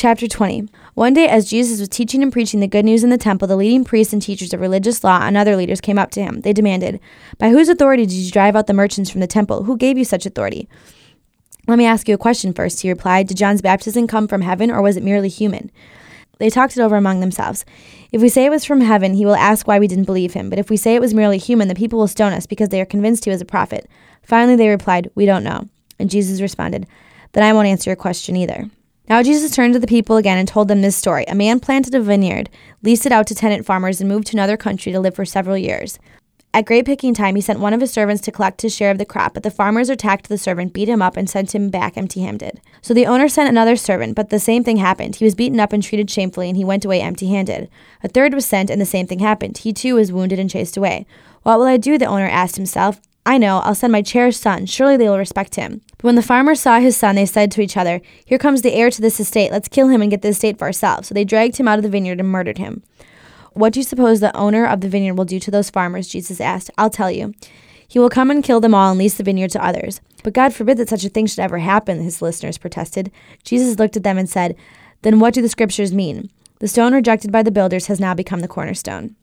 Chapter 20. One day, as Jesus was teaching and preaching the good news in the temple, the leading priests and teachers of religious law and other leaders came up to him. They demanded, By whose authority did you drive out the merchants from the temple? Who gave you such authority? Let me ask you a question first, he replied. Did John's baptism come from heaven, or was it merely human? They talked it over among themselves. If we say it was from heaven, he will ask why we didn't believe him. But if we say it was merely human, the people will stone us because they are convinced he was a prophet. Finally, they replied, We don't know. And Jesus responded, Then I won't answer your question either. Now Jesus turned to the people again and told them this story. A man planted a vineyard, leased it out to tenant farmers, and moved to another country to live for several years. At grape picking time, he sent one of his servants to collect his share of the crop, but the farmers attacked the servant, beat him up, and sent him back empty handed. So the owner sent another servant, but the same thing happened. He was beaten up and treated shamefully, and he went away empty handed. A third was sent, and the same thing happened. He too was wounded and chased away. What will I do? The owner asked himself. I know, I'll send my cherished son. Surely they will respect him. But when the farmers saw his son, they said to each other, Here comes the heir to this estate. Let's kill him and get the estate for ourselves. So they dragged him out of the vineyard and murdered him. What do you suppose the owner of the vineyard will do to those farmers? Jesus asked. I'll tell you. He will come and kill them all and lease the vineyard to others. But God forbid that such a thing should ever happen, his listeners protested. Jesus looked at them and said, Then what do the scriptures mean? The stone rejected by the builders has now become the cornerstone.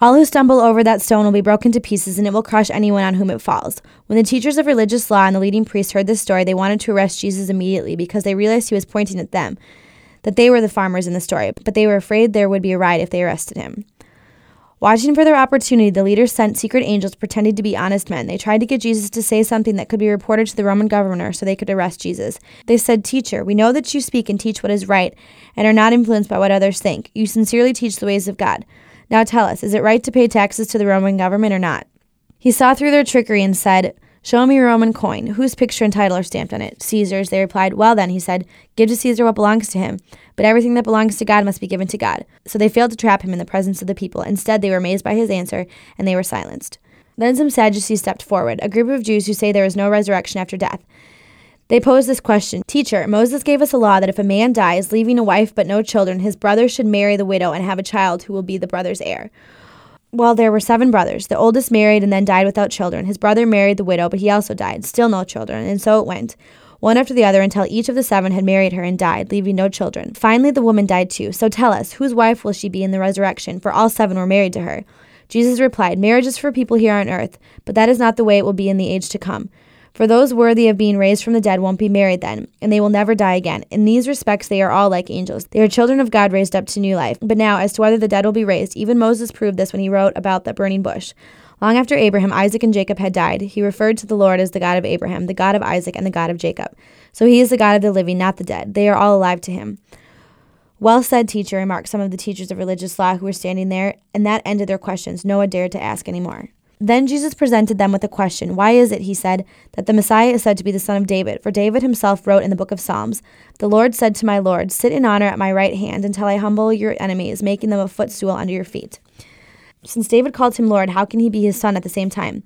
All who stumble over that stone will be broken to pieces, and it will crush anyone on whom it falls. When the teachers of religious law and the leading priests heard this story, they wanted to arrest Jesus immediately because they realized he was pointing at them, that they were the farmers in the story, but they were afraid there would be a riot if they arrested him. Watching for their opportunity, the leaders sent secret angels pretending to be honest men. They tried to get Jesus to say something that could be reported to the Roman governor so they could arrest Jesus. They said, Teacher, we know that you speak and teach what is right and are not influenced by what others think. You sincerely teach the ways of God. Now tell us, is it right to pay taxes to the Roman government or not? He saw through their trickery and said, Show me your Roman coin. Whose picture and title are stamped on it? Caesar's. They replied, Well then, he said, Give to Caesar what belongs to him, but everything that belongs to God must be given to God. So they failed to trap him in the presence of the people. Instead, they were amazed by his answer, and they were silenced. Then some Sadducees stepped forward, a group of Jews who say there is no resurrection after death. They posed this question Teacher, Moses gave us a law that if a man dies, leaving a wife but no children, his brother should marry the widow and have a child who will be the brother's heir. Well, there were seven brothers. The oldest married and then died without children. His brother married the widow, but he also died, still no children, and so it went, one after the other until each of the seven had married her and died, leaving no children. Finally, the woman died too. So tell us, whose wife will she be in the resurrection? For all seven were married to her. Jesus replied, Marriage is for people here on earth, but that is not the way it will be in the age to come. For those worthy of being raised from the dead won't be married then, and they will never die again. In these respects, they are all like angels. They are children of God raised up to new life. But now, as to whether the dead will be raised, even Moses proved this when he wrote about the burning bush. Long after Abraham, Isaac, and Jacob had died, he referred to the Lord as the God of Abraham, the God of Isaac, and the God of Jacob. So he is the God of the living, not the dead. They are all alive to him. Well said, teacher, remarked some of the teachers of religious law who were standing there, and that ended their questions. No one dared to ask any more. Then Jesus presented them with a question. Why is it, he said, that the Messiah is said to be the son of David? For David himself wrote in the book of Psalms, The Lord said to my Lord, Sit in honor at my right hand until I humble your enemies, making them a footstool under your feet. Since David called him Lord, how can he be his son at the same time?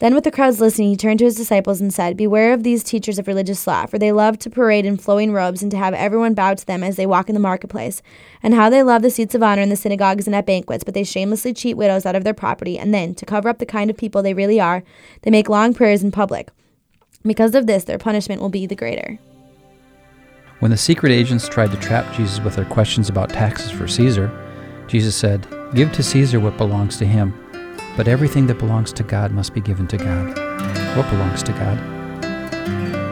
Then, with the crowds listening, he turned to his disciples and said, Beware of these teachers of religious law, for they love to parade in flowing robes and to have everyone bow to them as they walk in the marketplace, and how they love the seats of honor in the synagogues and at banquets, but they shamelessly cheat widows out of their property, and then, to cover up the kind of people they really are, they make long prayers in public. Because of this, their punishment will be the greater. When the secret agents tried to trap Jesus with their questions about taxes for Caesar, Jesus said, Give to Caesar what belongs to him but everything that belongs to God must be given to God. What belongs to God?